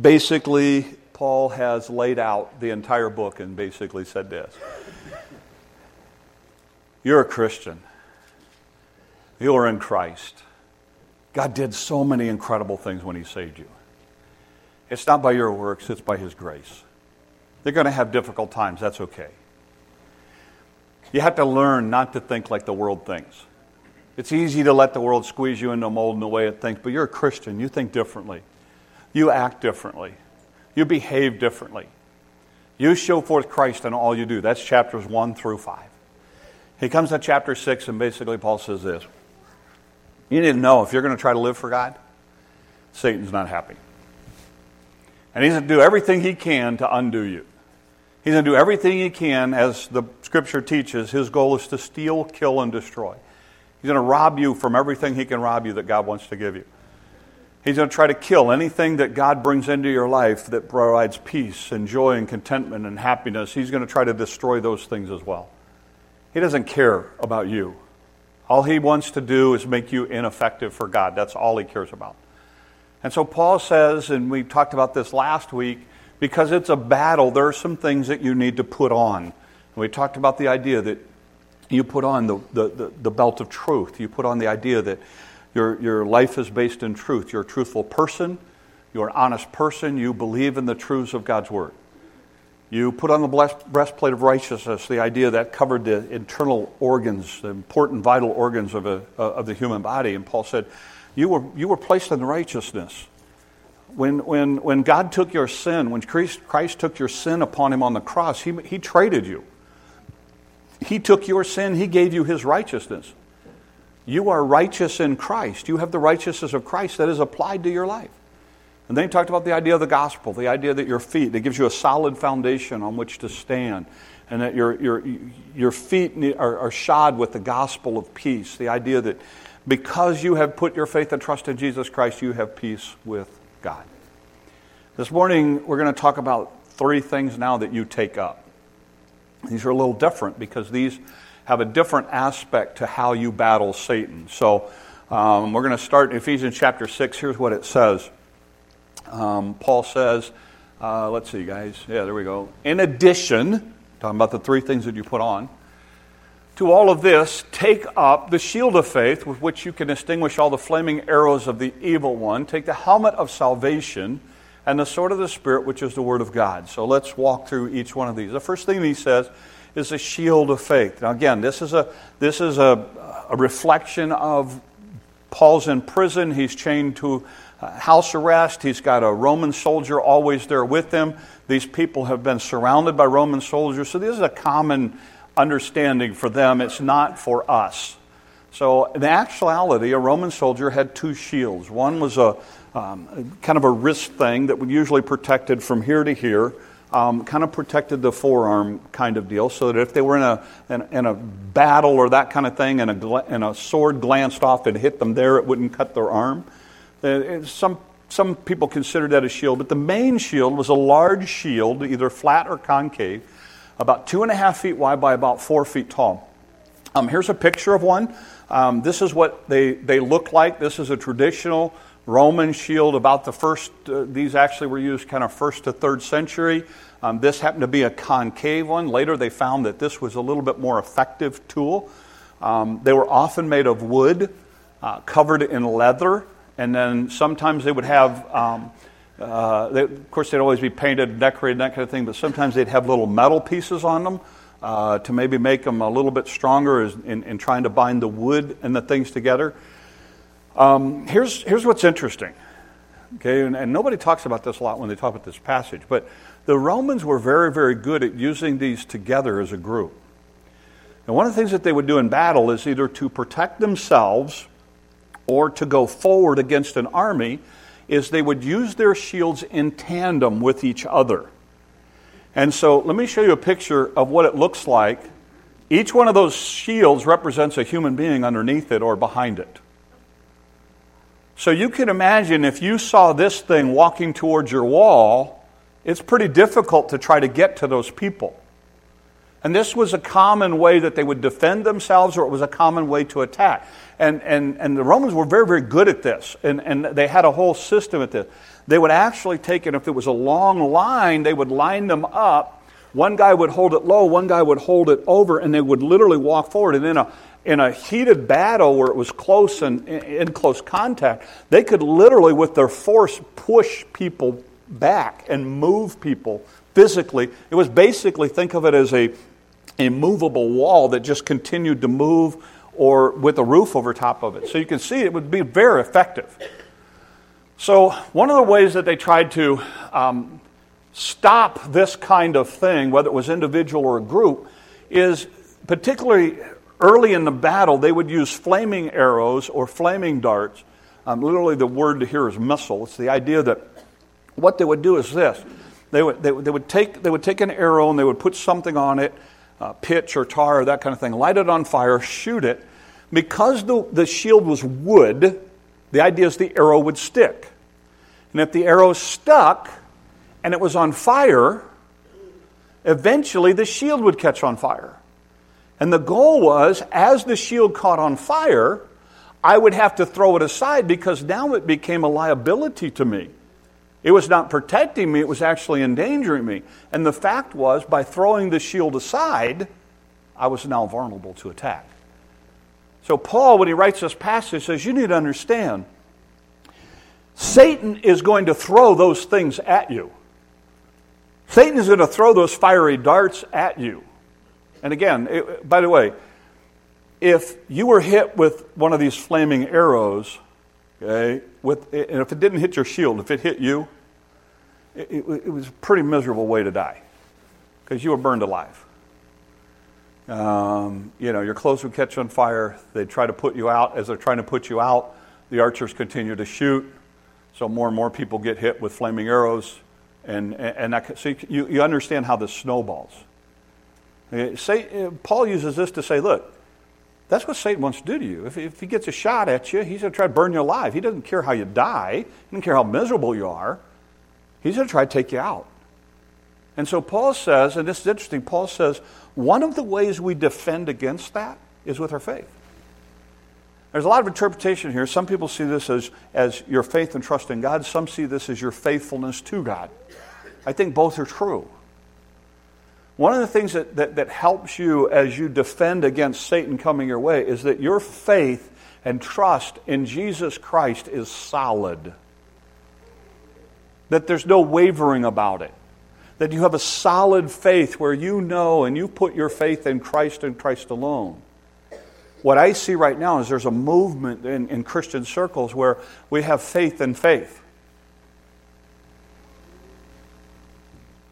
basically, Paul has laid out the entire book and basically said this You're a Christian, you are in Christ. God did so many incredible things when He saved you. It's not by your works, it's by His grace. They're going to have difficult times, that's okay. You have to learn not to think like the world thinks. It's easy to let the world squeeze you into a mold in the way it thinks, but you're a Christian. You think differently. You act differently. You behave differently. You show forth Christ in all you do. That's chapters 1 through 5. He comes to chapter 6, and basically Paul says this You need to know if you're going to try to live for God, Satan's not happy. And he's going to do everything he can to undo you. He's going to do everything he can, as the scripture teaches. His goal is to steal, kill, and destroy. He's going to rob you from everything he can rob you that God wants to give you. He's going to try to kill anything that God brings into your life that provides peace and joy and contentment and happiness. He's going to try to destroy those things as well. He doesn't care about you. All he wants to do is make you ineffective for God. That's all he cares about. And so Paul says, and we talked about this last week, because it's a battle, there are some things that you need to put on. And we talked about the idea that you put on the, the, the, the belt of truth. You put on the idea that your, your life is based in truth. You're a truthful person. You're an honest person. You believe in the truths of God's Word. You put on the breastplate of righteousness, the idea that covered the internal organs, the important vital organs of, a, of the human body. And Paul said, you were, you were placed in righteousness. When, when, when God took your sin, when Christ, Christ took your sin upon him on the cross, he, he traded you. He took your sin, He gave you His righteousness. You are righteous in Christ. You have the righteousness of Christ that is applied to your life. And then he talked about the idea of the gospel, the idea that your feet, it gives you a solid foundation on which to stand, and that your, your, your feet are, are shod with the gospel of peace, the idea that because you have put your faith and trust in Jesus Christ, you have peace with God. This morning, we're going to talk about three things now that you take up. These are a little different because these have a different aspect to how you battle Satan. So um, we're going to start in Ephesians chapter 6. Here's what it says. Um, Paul says, uh, let's see, guys. Yeah, there we go. In addition, talking about the three things that you put on, to all of this, take up the shield of faith with which you can extinguish all the flaming arrows of the evil one. Take the helmet of salvation and the sword of the Spirit, which is the Word of God. So let's walk through each one of these. The first thing he says is a shield of faith. Now, again, this is a, this is a, a reflection of Paul's in prison. He's chained to house arrest. He's got a Roman soldier always there with him. These people have been surrounded by Roman soldiers. So, this is a common understanding for them. It's not for us. So, in actuality, a Roman soldier had two shields. One was a um, kind of a wrist thing that would usually protected from here to here, um, kind of protected the forearm kind of deal, so that if they were in a, in, in a battle or that kind of thing and a, and a sword glanced off and hit them there, it wouldn't cut their arm. Uh, some, some people considered that a shield, but the main shield was a large shield, either flat or concave, about two and a half feet wide by about four feet tall. Um, here's a picture of one. Um, this is what they, they look like. This is a traditional Roman shield about the first, uh, these actually were used kind of first to third century. Um, this happened to be a concave one. Later they found that this was a little bit more effective tool. Um, they were often made of wood, uh, covered in leather, and then sometimes they would have, um, uh, they, of course, they'd always be painted, decorated, that kind of thing, but sometimes they'd have little metal pieces on them. Uh, to maybe make them a little bit stronger in, in trying to bind the wood and the things together. Um, here's, here's what's interesting. Okay, and, and nobody talks about this a lot when they talk about this passage, but the Romans were very, very good at using these together as a group. And one of the things that they would do in battle is either to protect themselves or to go forward against an army, is they would use their shields in tandem with each other. And so let me show you a picture of what it looks like. Each one of those shields represents a human being underneath it or behind it. So you can imagine if you saw this thing walking towards your wall, it's pretty difficult to try to get to those people. And this was a common way that they would defend themselves, or it was a common way to attack. And, and, and the Romans were very, very good at this, and, and they had a whole system at this. They would actually take it, if it was a long line, they would line them up. One guy would hold it low, one guy would hold it over, and they would literally walk forward. And in a, in a heated battle where it was close and in close contact, they could literally, with their force, push people back and move people physically. It was basically, think of it as a, a movable wall that just continued to move or with a roof over top of it. So you can see it would be very effective. So, one of the ways that they tried to um, stop this kind of thing, whether it was individual or a group, is particularly early in the battle, they would use flaming arrows or flaming darts. Um, literally, the word to here is missile. It's the idea that what they would do is this they would, they, they, would, take, they would take an arrow and they would put something on it, uh, pitch or tar or that kind of thing, light it on fire, shoot it. Because the, the shield was wood, the idea is the arrow would stick. And if the arrow stuck and it was on fire, eventually the shield would catch on fire. And the goal was, as the shield caught on fire, I would have to throw it aside because now it became a liability to me. It was not protecting me, it was actually endangering me. And the fact was, by throwing the shield aside, I was now vulnerable to attack. So, Paul, when he writes this passage, says, You need to understand, Satan is going to throw those things at you. Satan is going to throw those fiery darts at you. And again, it, by the way, if you were hit with one of these flaming arrows, okay, with, and if it didn't hit your shield, if it hit you, it, it, it was a pretty miserable way to die because you were burned alive. Um, you know, your clothes would catch on fire. They'd try to put you out. As they're trying to put you out, the archers continue to shoot. So more and more people get hit with flaming arrows. And, and, that, so you, you understand how this snowballs. Uh, say, uh, Paul uses this to say, look, that's what Satan wants to do to you. If, if he gets a shot at you, he's going to try to burn you alive. He doesn't care how you die, he doesn't care how miserable you are. He's going to try to take you out. And so Paul says, and this is interesting, Paul says, one of the ways we defend against that is with our faith. There's a lot of interpretation here. Some people see this as, as your faith and trust in God, some see this as your faithfulness to God. I think both are true. One of the things that, that, that, helps you as you defend against Satan coming your way is that your faith and trust in Jesus Christ is solid. That there's no wavering about it. That you have a solid faith where you know and you put your faith in Christ and Christ alone. What I see right now is there's a movement in, in Christian circles where we have faith in faith.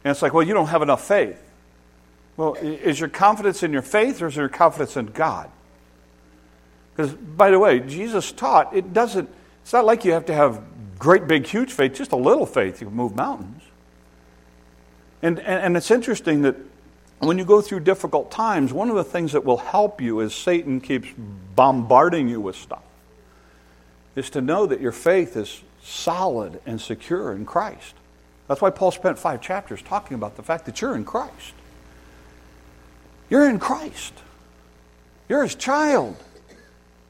And it's like, well, you don't have enough faith. Well, is your confidence in your faith or is your confidence in God? Because, by the way, Jesus taught it doesn't, it's not like you have to have great, big, huge faith, just a little faith, you can move mountains. And, and, and it's interesting that when you go through difficult times, one of the things that will help you as Satan keeps bombarding you with stuff is to know that your faith is solid and secure in Christ. That's why Paul spent five chapters talking about the fact that you're in Christ. You're in Christ. You're his child.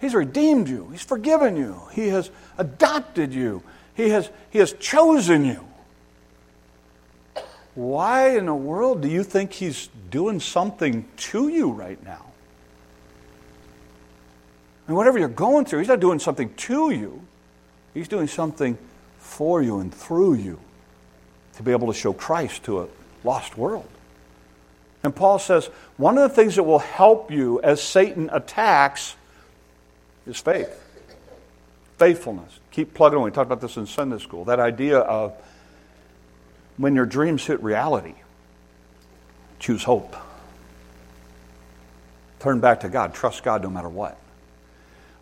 He's redeemed you. He's forgiven you. He has adopted you. He has, he has chosen you. Why in the world do you think he's doing something to you right now? And whatever you're going through, he's not doing something to you. He's doing something for you and through you to be able to show Christ to a lost world. And Paul says one of the things that will help you as Satan attacks is faith. Faithfulness. Keep plugging away. We talked about this in Sunday school. That idea of when your dreams hit reality, choose hope. Turn back to God. Trust God no matter what.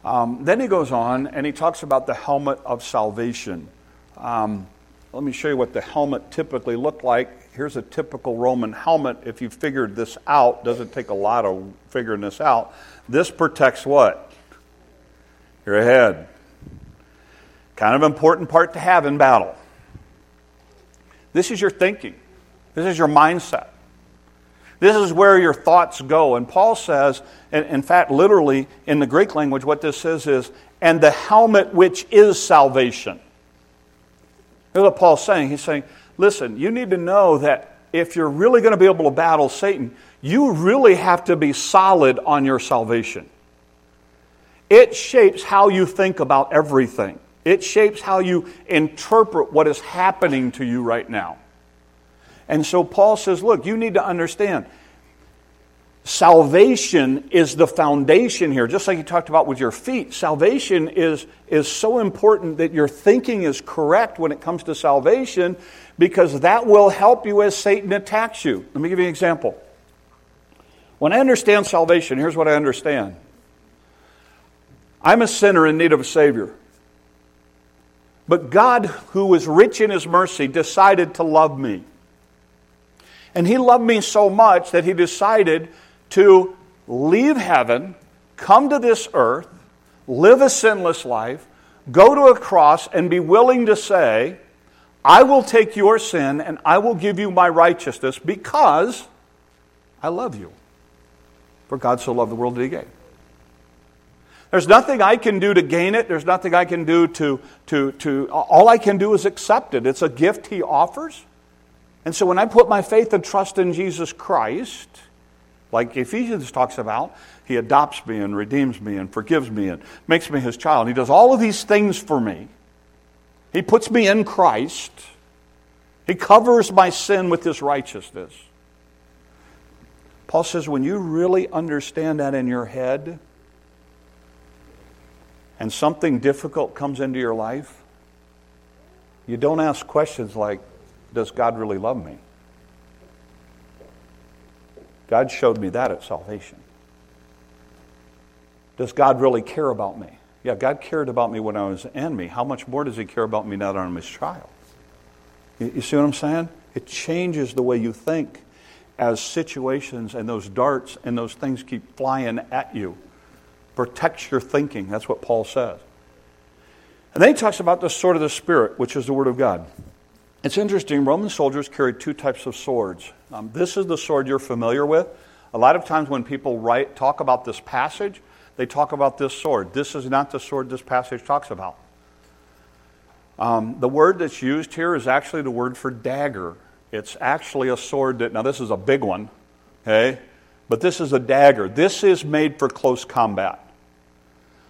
Um, then he goes on and he talks about the helmet of salvation. Um, let me show you what the helmet typically looked like. Here's a typical Roman helmet. If you figured this out, doesn't take a lot of figuring this out. This protects what? Your head. Kind of important part to have in battle. This is your thinking. This is your mindset. This is where your thoughts go. And Paul says, in fact, literally in the Greek language, what this says is, and the helmet which is salvation. Here's what Paul's saying. He's saying, listen, you need to know that if you're really going to be able to battle Satan, you really have to be solid on your salvation. It shapes how you think about everything. It shapes how you interpret what is happening to you right now. And so Paul says, look, you need to understand salvation is the foundation here. Just like you talked about with your feet, salvation is, is so important that your thinking is correct when it comes to salvation because that will help you as Satan attacks you. Let me give you an example. When I understand salvation, here's what I understand I'm a sinner in need of a Savior. But God, who was rich in His mercy, decided to love me. And He loved me so much that He decided to leave heaven, come to this earth, live a sinless life, go to a cross, and be willing to say, I will take your sin and I will give you my righteousness because I love you. For God so loved the world that He gave. There's nothing I can do to gain it. There's nothing I can do to, to, to, all I can do is accept it. It's a gift He offers. And so when I put my faith and trust in Jesus Christ, like Ephesians talks about, He adopts me and redeems me and forgives me and makes me His child. He does all of these things for me. He puts me in Christ. He covers my sin with His righteousness. Paul says, when you really understand that in your head, and something difficult comes into your life, you don't ask questions like, Does God really love me? God showed me that at salvation. Does God really care about me? Yeah, God cared about me when I was in me. How much more does He care about me now that I'm His child? You see what I'm saying? It changes the way you think as situations and those darts and those things keep flying at you protects your thinking. That's what Paul says. And then he talks about the sword of the Spirit, which is the Word of God. It's interesting, Roman soldiers carried two types of swords. Um, this is the sword you're familiar with. A lot of times when people write, talk about this passage, they talk about this sword. This is not the sword this passage talks about. Um, the word that's used here is actually the word for dagger. It's actually a sword that, now this is a big one, okay? But this is a dagger. This is made for close combat.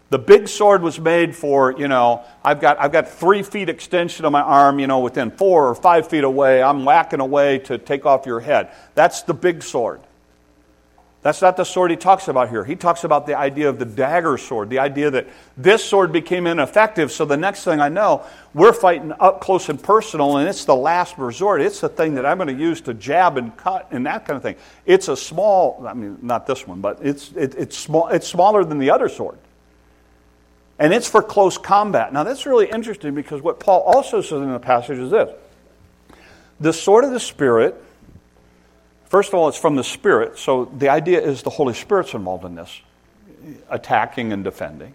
The big sword was made for, you know, I've got, I've got three feet extension of my arm, you know, within four or five feet away. I'm whacking away to take off your head. That's the big sword. That's not the sword he talks about here. He talks about the idea of the dagger sword, the idea that this sword became ineffective, so the next thing I know, we're fighting up close and personal, and it's the last resort. It's the thing that I'm going to use to jab and cut and that kind of thing. It's a small, I mean, not this one, but it's, it, it's, small, it's smaller than the other sword. And it's for close combat. Now, that's really interesting because what Paul also says in the passage is this the sword of the Spirit, first of all, it's from the Spirit. So the idea is the Holy Spirit's involved in this, attacking and defending,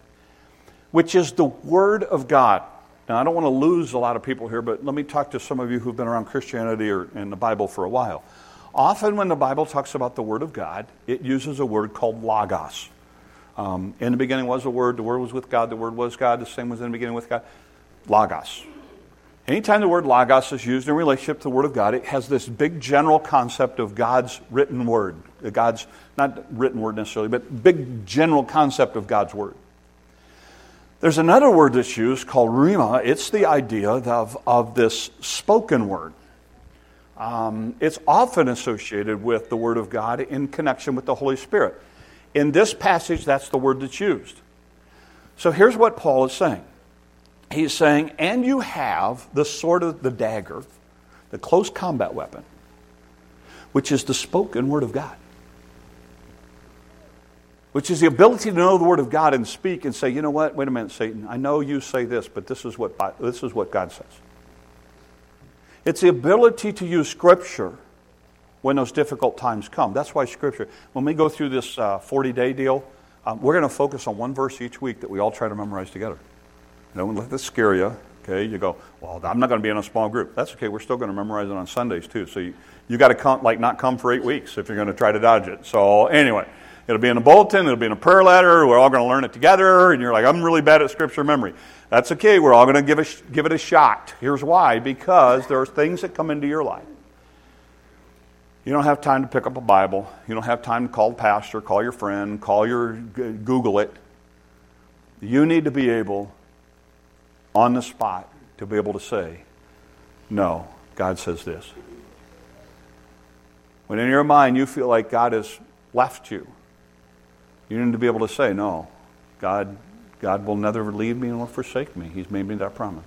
which is the Word of God. Now, I don't want to lose a lot of people here, but let me talk to some of you who've been around Christianity or in the Bible for a while. Often, when the Bible talks about the Word of God, it uses a word called logos. Um, in the beginning was the Word, the Word was with God, the Word was God, the same was in the beginning with God. Logos. Anytime the word logos is used in relationship to the Word of God, it has this big general concept of God's written Word. God's, not written Word necessarily, but big general concept of God's Word. There's another word that's used called rhema. It's the idea of, of this spoken word. Um, it's often associated with the Word of God in connection with the Holy Spirit. In this passage, that's the word that's used. So here's what Paul is saying. He's saying, and you have the sword of the dagger, the close combat weapon, which is the spoken word of God. Which is the ability to know the word of God and speak and say, you know what, wait a minute, Satan, I know you say this, but this is what, this is what God says. It's the ability to use Scripture when those difficult times come. That's why Scripture, when we go through this 40 uh, day deal, um, we're going to focus on one verse each week that we all try to memorize together. Don't let this scare you. Okay, you go, well, I'm not going to be in a small group. That's okay. We're still going to memorize it on Sundays too. So you, you got to come, like not come for eight weeks if you're going to try to dodge it. So anyway, it'll be in a bulletin. It'll be in a prayer letter. We're all going to learn it together. And you're like, I'm really bad at scripture memory. That's okay. We're all going to give, a, give it a shot. Here's why: because there are things that come into your life. You don't have time to pick up a Bible. You don't have time to call the pastor, call your friend, call your Google it. You need to be able on the spot to be able to say, No, God says this. When in your mind you feel like God has left you, you need to be able to say, No, God, God will never leave me nor forsake me. He's made me that promise.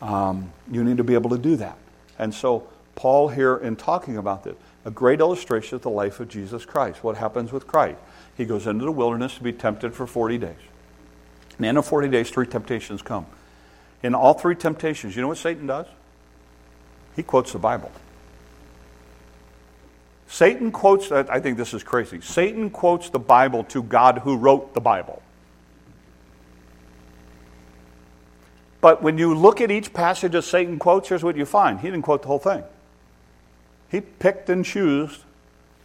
Um, you need to be able to do that. And so, Paul, here in talking about this, a great illustration of the life of Jesus Christ. What happens with Christ? He goes into the wilderness to be tempted for 40 days. In the 40 days, three temptations come. In all three temptations, you know what Satan does? He quotes the Bible. Satan quotes, I think this is crazy. Satan quotes the Bible to God who wrote the Bible. But when you look at each passage that Satan quotes, here's what you find. He didn't quote the whole thing. He picked and chose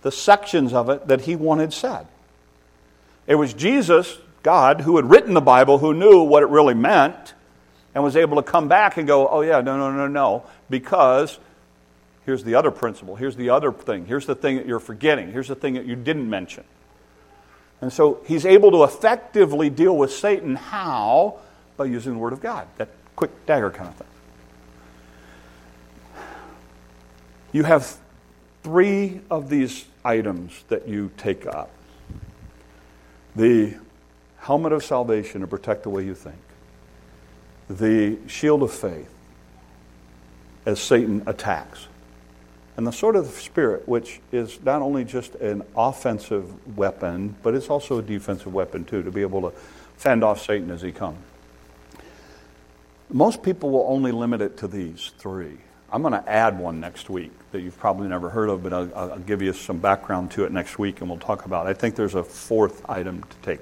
the sections of it that he wanted said. It was Jesus God, who had written the Bible, who knew what it really meant, and was able to come back and go, oh, yeah, no, no, no, no, because here's the other principle, here's the other thing, here's the thing that you're forgetting, here's the thing that you didn't mention. And so he's able to effectively deal with Satan. How? By using the Word of God, that quick dagger kind of thing. You have three of these items that you take up the helmet of salvation to protect the way you think, the shield of faith as Satan attacks, and the sword of the Spirit, which is not only just an offensive weapon, but it's also a defensive weapon too, to be able to fend off Satan as he comes. Most people will only limit it to these three. I'm going to add one next week that you've probably never heard of, but I'll, I'll, give you some background to it next week and we'll talk about it. I think there's a fourth item to take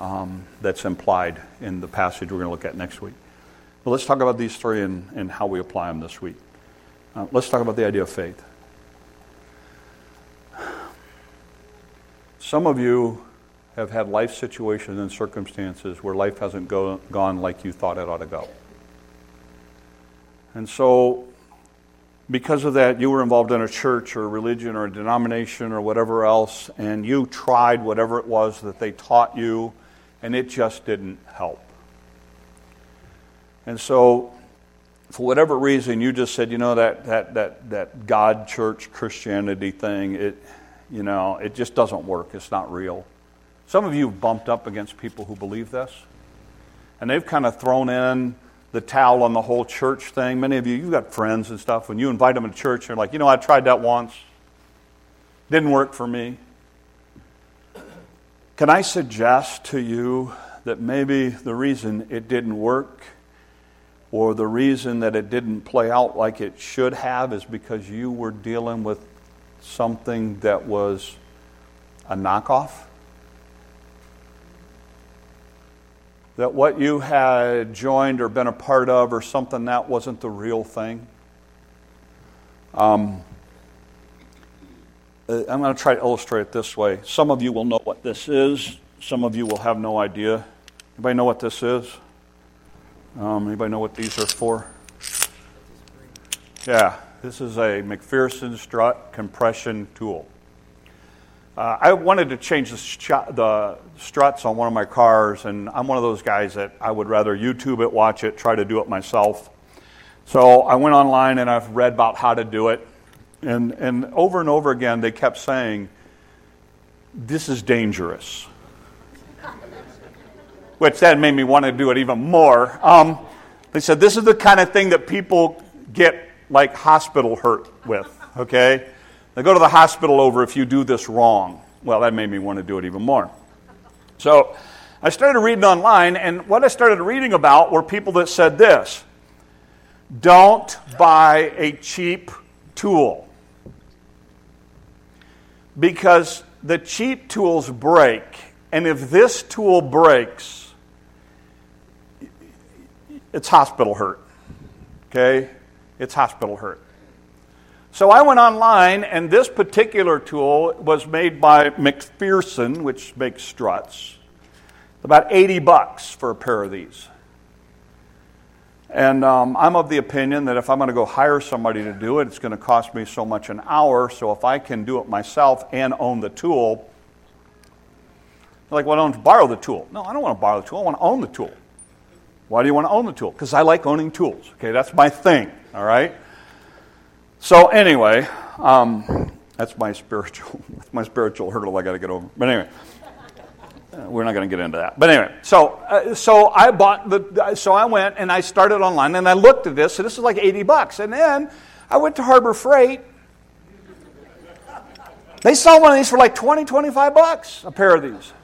um, that's implied in the passage we're going to look at next week. But let's talk about these three and, and how we apply them this week. Uh, let's talk about the idea of faith. Some of you have had life situations and circumstances where life hasn't go, gone like you thought it ought to go. And so, because of that, you were involved in a church or a religion or a denomination or whatever else, and you tried whatever it was that they taught you, and it just didn't help. And so, for whatever reason, you just said, you know, that, that, that, that God, church, Christianity thing, it, you know, it just doesn't work. It's not real. Some of you have bumped up against people who believe this, and they've kind of thrown in the towel on the whole church thing. Many of you, you've got friends and stuff. When you invite them to church, they're like, you know, I tried that once, didn't work for me. Can I suggest to you that maybe the reason it didn't work or the reason that it didn't play out like it should have is because you were dealing with something that was a knockoff? That what you had joined or been a part of or something that wasn't the real thing? Um, uh, I'm going to try to illustrate it this way. Some of you will know what this is. Some of you will have no idea. Anybody know what this is? Um, anybody know what these are for? Yeah, this is a MacPherson strut compression tool. Uh, I wanted to change the, sh- the, struts on one of my cars, and I'm one of those guys that I would rather YouTube it, watch it, try to do it myself. So I went online and I've read about how to do it. And, and over and over again, they kept saying, This is dangerous. Which then made me want to do it even more. Um, they said, This is the kind of thing that people get like hospital hurt with, okay? They go to the hospital over if you do this wrong. Well, that made me want to do it even more. So I started reading online, and what I started reading about were people that said this Don't buy a cheap tool because the cheap tools break. And if this tool breaks, it's hospital hurt. Okay? It's hospital hurt. So I went online, and this particular tool was made by MacPherson, which makes struts. About 80 bucks for a pair of these. And um, I'm of the opinion that if I'm going to go hire somebody to do it, it's going to cost me so much an hour. So if I can do it myself and own the tool, like, well, I don't borrow the tool. No, I don't want to borrow the tool. I want to own the tool. Why do you want to own the tool? Because I like owning tools. Okay, that's my thing. All right. So anyway, um, that's my spiritual, that's my spiritual hurdle I got to get over. But anyway, uh, we're not going to get into that. But anyway, so uh, so I bought the, so I went and I started online and I looked at this. So this is like eighty bucks, and then I went to Harbor Freight. They sell one of these for like 20, 25 bucks, a pair of these.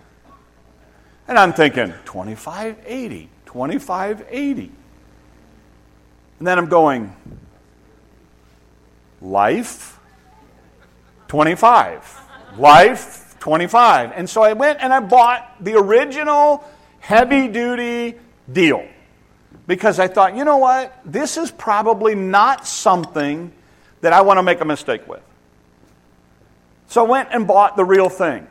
And I'm thinking, 25, 80, 25, 80. And then I'm going, life 25 life 25 and so i went and i bought the original heavy duty deal because i thought you know what? This is probably not something that i want to make a mistake with. So i went and bought the real thing.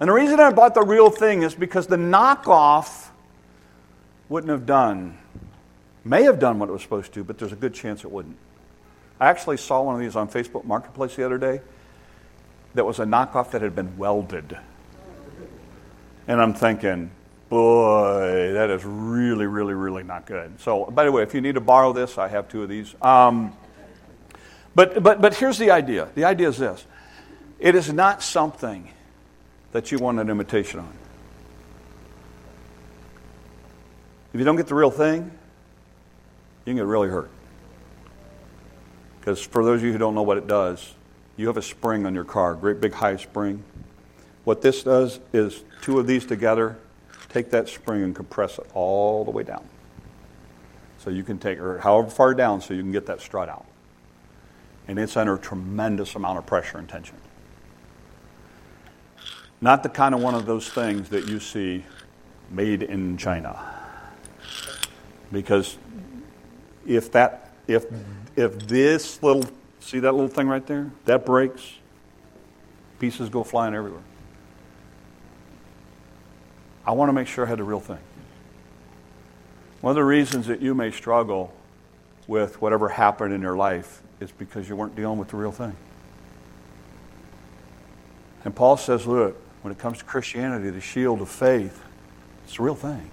And the reason i bought the real thing is because the knockoff wouldn't have done may have done what it was supposed to but there's a good chance it wouldn't I actually saw one of these on Facebook Marketplace the other day that was a knockoff that had been welded. And I'm thinking, boy, that is really, really, really not good. So, by the way, if you need to borrow this, I have two of these. Um, but, but, but here's the idea the idea is this it is not something that you want an imitation on. If you don't get the real thing, you can get really hurt. Because for those of you who don't know what it does, you have a spring on your car, great big high spring. What this does is two of these together take that spring and compress it all the way down. So you can take her however far down so you can get that strut out. And it's under a tremendous amount of pressure and tension. Not the kind of one of those things that you see made in China. Because if that if if this little, see that little thing right there? That breaks, pieces go flying everywhere. I want to make sure I had the real thing. One of the reasons that you may struggle with whatever happened in your life is because you weren't dealing with the real thing. And Paul says, look, when it comes to Christianity, the shield of faith, it's the real thing.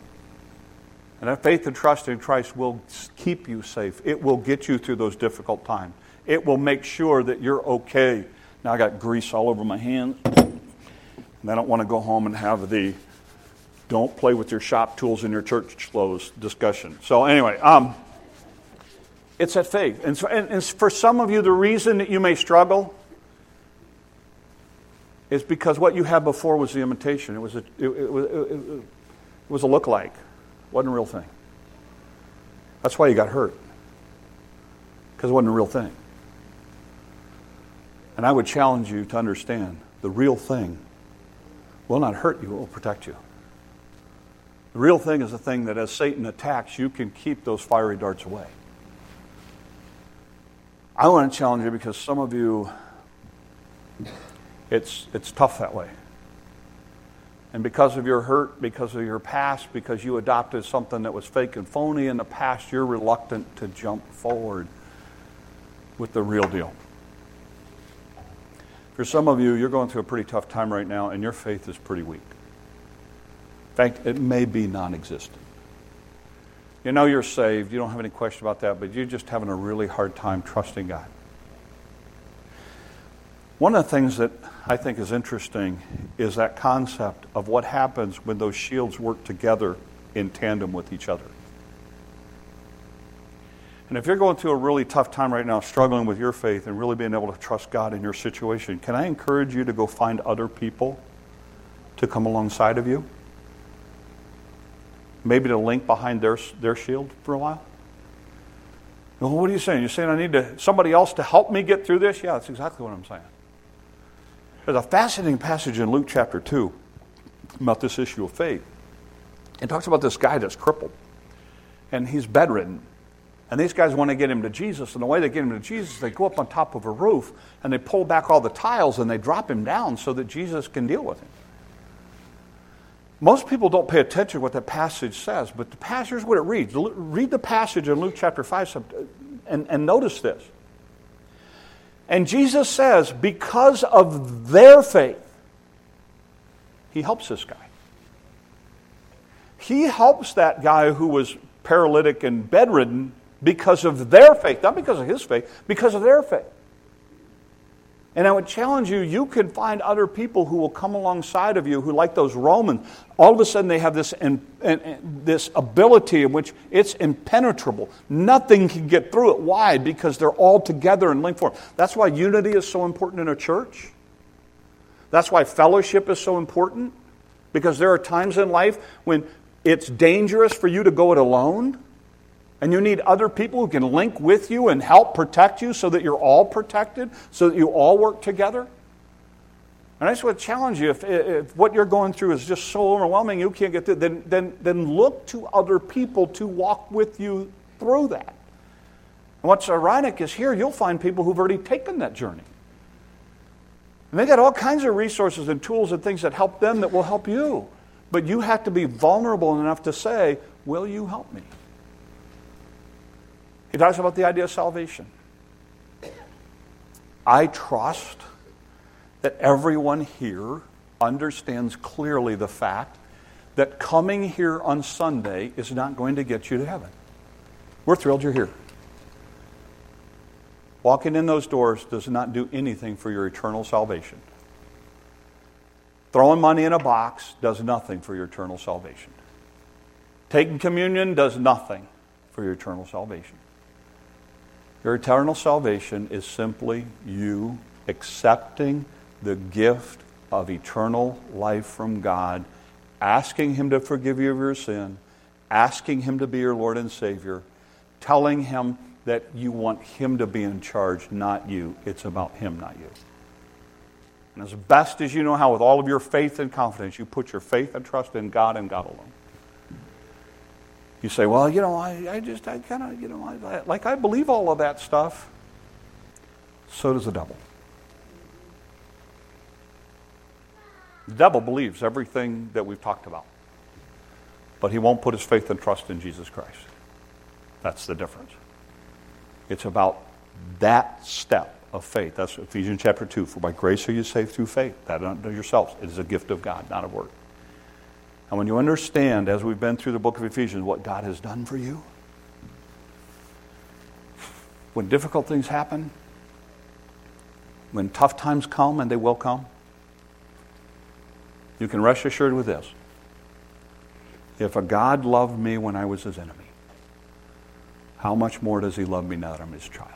And that faith and trust in Christ will keep you safe. It will get you through those difficult times. It will make sure that you're okay. Now I got grease all over my hands. And I don't want to go home and have the don't play with your shop tools in your church clothes discussion. So, anyway, um, it's that faith. And, so, and, and for some of you, the reason that you may struggle is because what you had before was the imitation. It was a, it, it, it, it was a look-like. Wasn't a real thing. That's why you got hurt. Because it wasn't a real thing. And I would challenge you to understand the real thing will not hurt you, it will protect you. The real thing is the thing that as Satan attacks, you can keep those fiery darts away. I want to challenge you because some of you, it's, it's tough that way. And because of your hurt, because of your past, because you adopted something that was fake and phony in the past, you're reluctant to jump forward with the real deal. For some of you, you're going through a pretty tough time right now, and your faith is pretty weak. In fact, it may be non existent. You know you're saved, you don't have any question about that, but you're just having a really hard time trusting God. One of the things that I think is interesting is that concept of what happens when those shields work together in tandem with each other. And if you're going through a really tough time right now, struggling with your faith and really being able to trust God in your situation, can I encourage you to go find other people to come alongside of you? Maybe to link behind their, their shield for a while? Well, what are you saying? You're saying I need to, somebody else to help me get through this? Yeah, that's exactly what I'm saying. There's a fascinating passage in Luke chapter 2 about this issue of faith. It talks about this guy that's crippled. and he's bedridden. And these guys want to get him to Jesus, and the way they get him to Jesus, they go up on top of a roof and they pull back all the tiles and they drop him down so that Jesus can deal with him. Most people don't pay attention to what that passage says, but the passage is what it reads. Read the passage in Luke chapter 5 and, and notice this. And Jesus says, because of their faith, he helps this guy. He helps that guy who was paralytic and bedridden because of their faith, not because of his faith, because of their faith. And I would challenge you, you can find other people who will come alongside of you who, like those Romans, all of a sudden they have this, in, in, in, this ability in which it's impenetrable. Nothing can get through it. Why? Because they're all together in linked form. That's why unity is so important in a church. That's why fellowship is so important. Because there are times in life when it's dangerous for you to go it alone. And you need other people who can link with you and help protect you so that you're all protected, so that you all work together. And I just want to challenge you if, if what you're going through is just so overwhelming you can't get through, then, then, then look to other people to walk with you through that. And what's ironic is here you'll find people who've already taken that journey. And they got all kinds of resources and tools and things that help them that will help you. But you have to be vulnerable enough to say, Will you help me? He talks about the idea of salvation. I trust that everyone here understands clearly the fact that coming here on Sunday is not going to get you to heaven. We're thrilled you're here. Walking in those doors does not do anything for your eternal salvation. Throwing money in a box does nothing for your eternal salvation. Taking communion does nothing for your eternal salvation. Your eternal salvation is simply you accepting the gift of eternal life from God, asking Him to forgive you of your sin, asking Him to be your Lord and Savior, telling Him that you want Him to be in charge, not you. It's about Him, not you. And as best as you know how, with all of your faith and confidence, you put your faith and trust in God and God alone. You say, well, you know, I, I just, I kind of, you know, I, like I believe all of that stuff. So does the devil. The devil believes everything that we've talked about, but he won't put his faith and trust in Jesus Christ. That's the difference. It's about that step of faith. That's Ephesians chapter 2. For by grace are you saved through faith. That unto yourselves. It is a gift of God, not a work. And when you understand, as we've been through the book of Ephesians, what God has done for you, when difficult things happen, when tough times come, and they will come, you can rest assured with this. If a God loved me when I was his enemy, how much more does he love me now that I'm his child?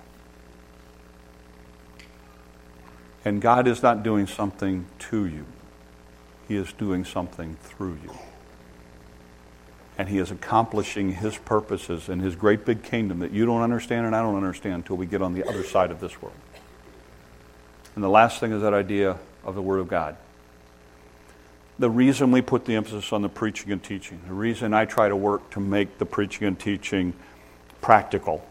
And God is not doing something to you. He is doing something through you. And He is accomplishing His purposes in His great big kingdom that you don't understand and I don't understand until we get on the other side of this world. And the last thing is that idea of the Word of God. The reason we put the emphasis on the preaching and teaching, the reason I try to work to make the preaching and teaching practical,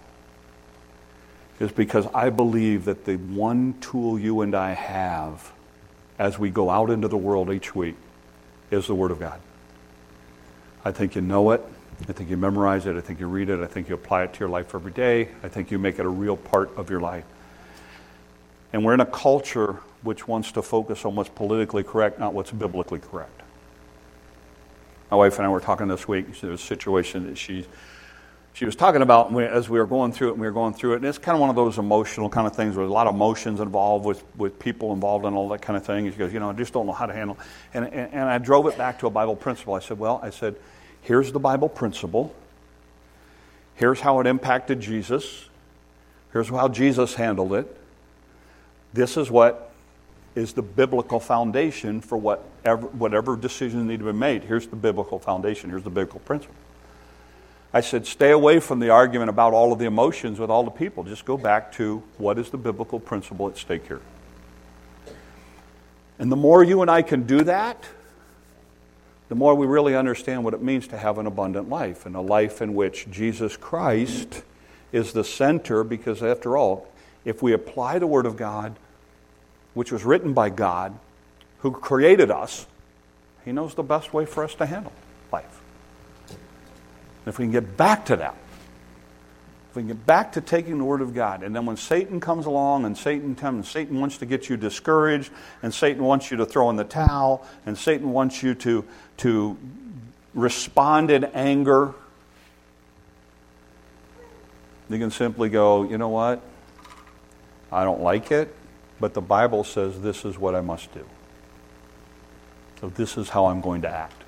is because I believe that the one tool you and I have as we go out into the world each week is the Word of God. I think you know it. I think you memorize it. I think you read it. I think you apply it to your life every day. I think you make it a real part of your life. And we're in a culture which wants to focus on what's politically correct, not what's biblically correct. My wife and I were talking this week. There's a situation that she she was talking about as we were going through it and we were going through it. And it's kind of one of those emotional kind of things with a lot of emotions involved with, with people involved and all that kind of thing. She goes, you know, I just don't know how to handle and, and, and I drove it back to a Bible principle. I said, well, I said, here's the Bible principle. Here's how it impacted Jesus. Here's how Jesus handled it. This is what is the biblical foundation for whatever, whatever decision need to be made. Here's the biblical foundation. Here's the biblical principle. I said, stay away from the argument about all of the emotions with all the people. Just go back to what is the biblical principle at stake here. And the more you and I can do that, the more we really understand what it means to have an abundant life and a life in which Jesus Christ is the center, because after all, if we apply the Word of God, which was written by God, who created us, He knows the best way for us to handle life. And if we can get back to that, if we can get back to taking the Word of God, and then when Satan comes along and Satan comes, Satan wants to get you discouraged, and Satan wants you to throw in the towel, and Satan wants you to, to respond in anger, you can simply go, you know what? I don't like it, but the Bible says this is what I must do. So this is how I'm going to act.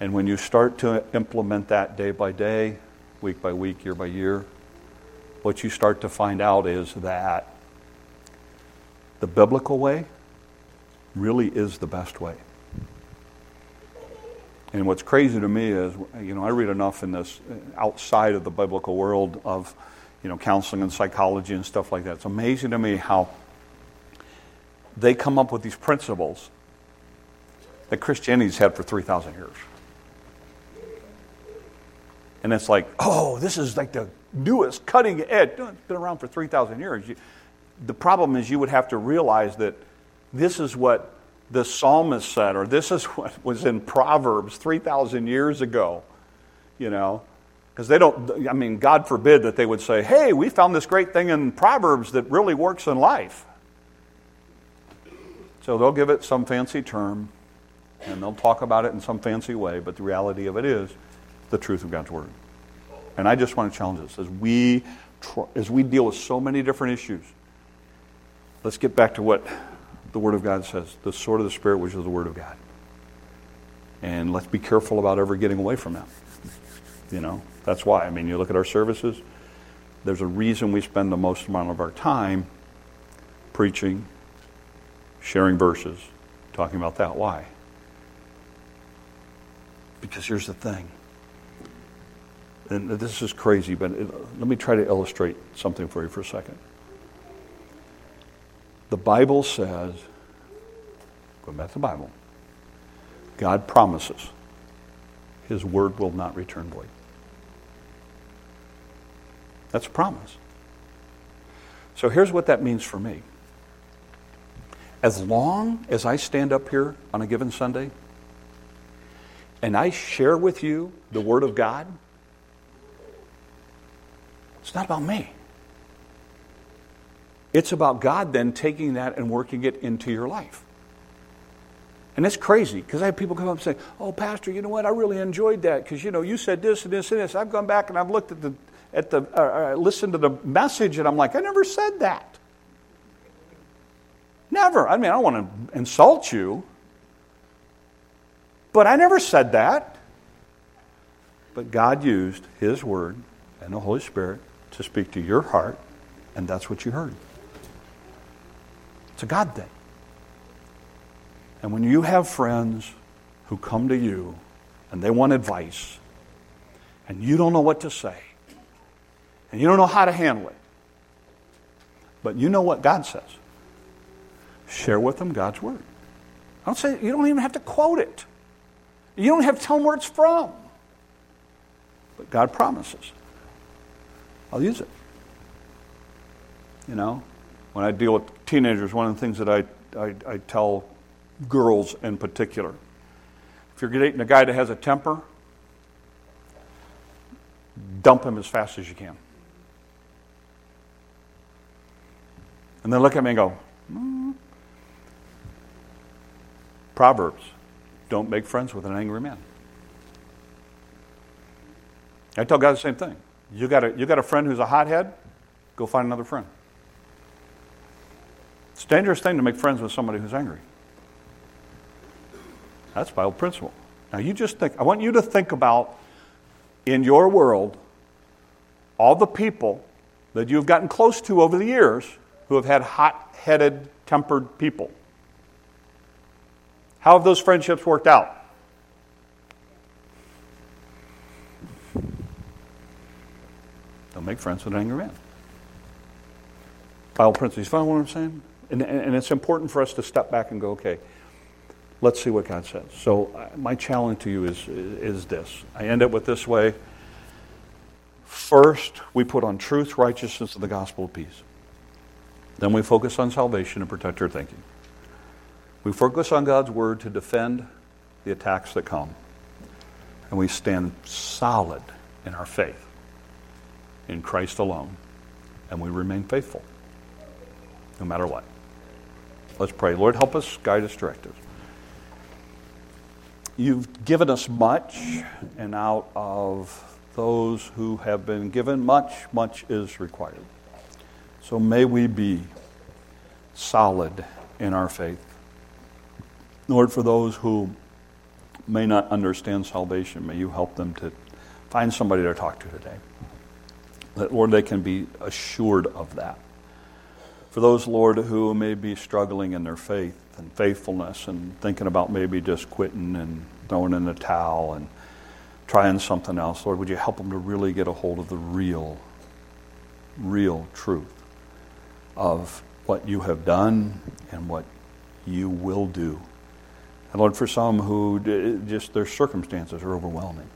And when you start to implement that day by day, week by week, year by year, what you start to find out is that the biblical way really is the best way. And what's crazy to me is, you know, I read enough in this uh, outside of the biblical world of, you know, counseling and psychology and stuff like that. It's amazing to me how they come up with these principles that Christianity's had for 3,000 years. And it's like, oh, this is like the newest cutting edge. It's been around for 3,000 years. You, the problem is you would have to realize that this is what the psalmist said, or this is what was in Proverbs 3,000 years ago, you know. Because they don't, I mean, God forbid that they would say, hey, we found this great thing in Proverbs that really works in life. So they'll give it some fancy term and they'll talk about it in some fancy way, but the reality of it is the truth of God's Word. And I just want to challenge us as we, as we deal with so many different issues, let's get back to what the Word of God says the sword of the Spirit, which is the Word of God. And let's be careful about ever getting away from that. You know, that's why. I mean, you look at our services, there's a reason we spend the most amount of our time preaching, sharing verses, talking about that. Why? Because here's the thing and this is crazy, but it, let me try to illustrate something for you for a second. The Bible says, going back to the Bible, God promises his word will not return void. That's a promise. So here's what that means for me. As long as I stand up here on a given Sunday and I share with you the Word of God, it's not about me. It's about God then taking that and working it into your life. And it's crazy because I have people come up and say, Oh, Pastor, you know what? I really enjoyed that because, you know, you said this and this and this. I've gone back and I've looked at the, at the uh, uh, listened to the message and I'm like, I never said that. Never. I mean, I don't want to insult you, but I never said that. But God used His Word and the Holy Spirit to speak to your heart, and that's what you heard. It's a God thing. And when you have friends who come to you and they want advice, and you don't know what to say, and you don't know how to handle it, but you know what God says, share with them God's word. I don't say you don't even have to quote it. You don't have to tell them where it's from. But God promises. I'll use it. You know, when I deal with teenagers, one of the things that I, I, I tell girls in particular if you're dating a guy that has a temper, dump him as fast as you can. And then look at me and go, mm. Proverbs don't make friends with an angry man. I tell guys the same thing. You got a, you got a friend who's a hothead? Go find another friend. It's a dangerous thing to make friends with somebody who's angry. That's Bible principle. Now you just think, I want you to think about in your world all the people that you've gotten close to over the years who have had hot headed, tempered people. How have those friendships worked out? Don't make friends with an angry man. Bible principles. You follow what I'm saying? And, and it's important for us to step back and go, okay, let's see what God says. So, uh, my challenge to you is, is this. I end up with this way. First, we put on truth, righteousness, and the gospel of peace. Then we focus on salvation and protect our thinking. We focus on God's word to defend the attacks that come. And we stand solid in our faith in Christ alone. And we remain faithful no matter what. Let's pray. Lord, help us, guide us, direct us. You've given us much, and out of those who have been given much, much is required. So may we be solid in our faith. Lord, for those who may not understand salvation, may you help them to find somebody to talk to today. That, Lord, they can be assured of that. For those, Lord, who may be struggling in their faith and faithfulness and thinking about maybe just quitting and throwing in the towel and trying something else, Lord, would you help them to really get a hold of the real, real truth of what you have done and what you will do and Lord, for some who just their circumstances are overwhelming,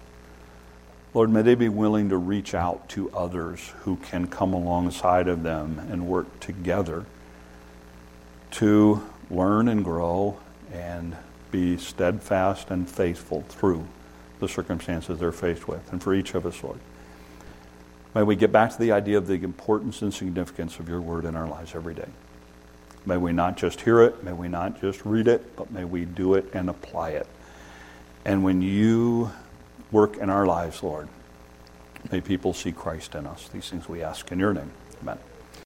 Lord, may they be willing to reach out to others who can come alongside of them and work together to learn and grow and be steadfast and faithful through the circumstances they're faced with. And for each of us, Lord, may we get back to the idea of the importance and significance of your word in our lives every day. May we not just hear it, may we not just read it, but may we do it and apply it. And when you work in our lives, Lord, may people see Christ in us. These things we ask in your name.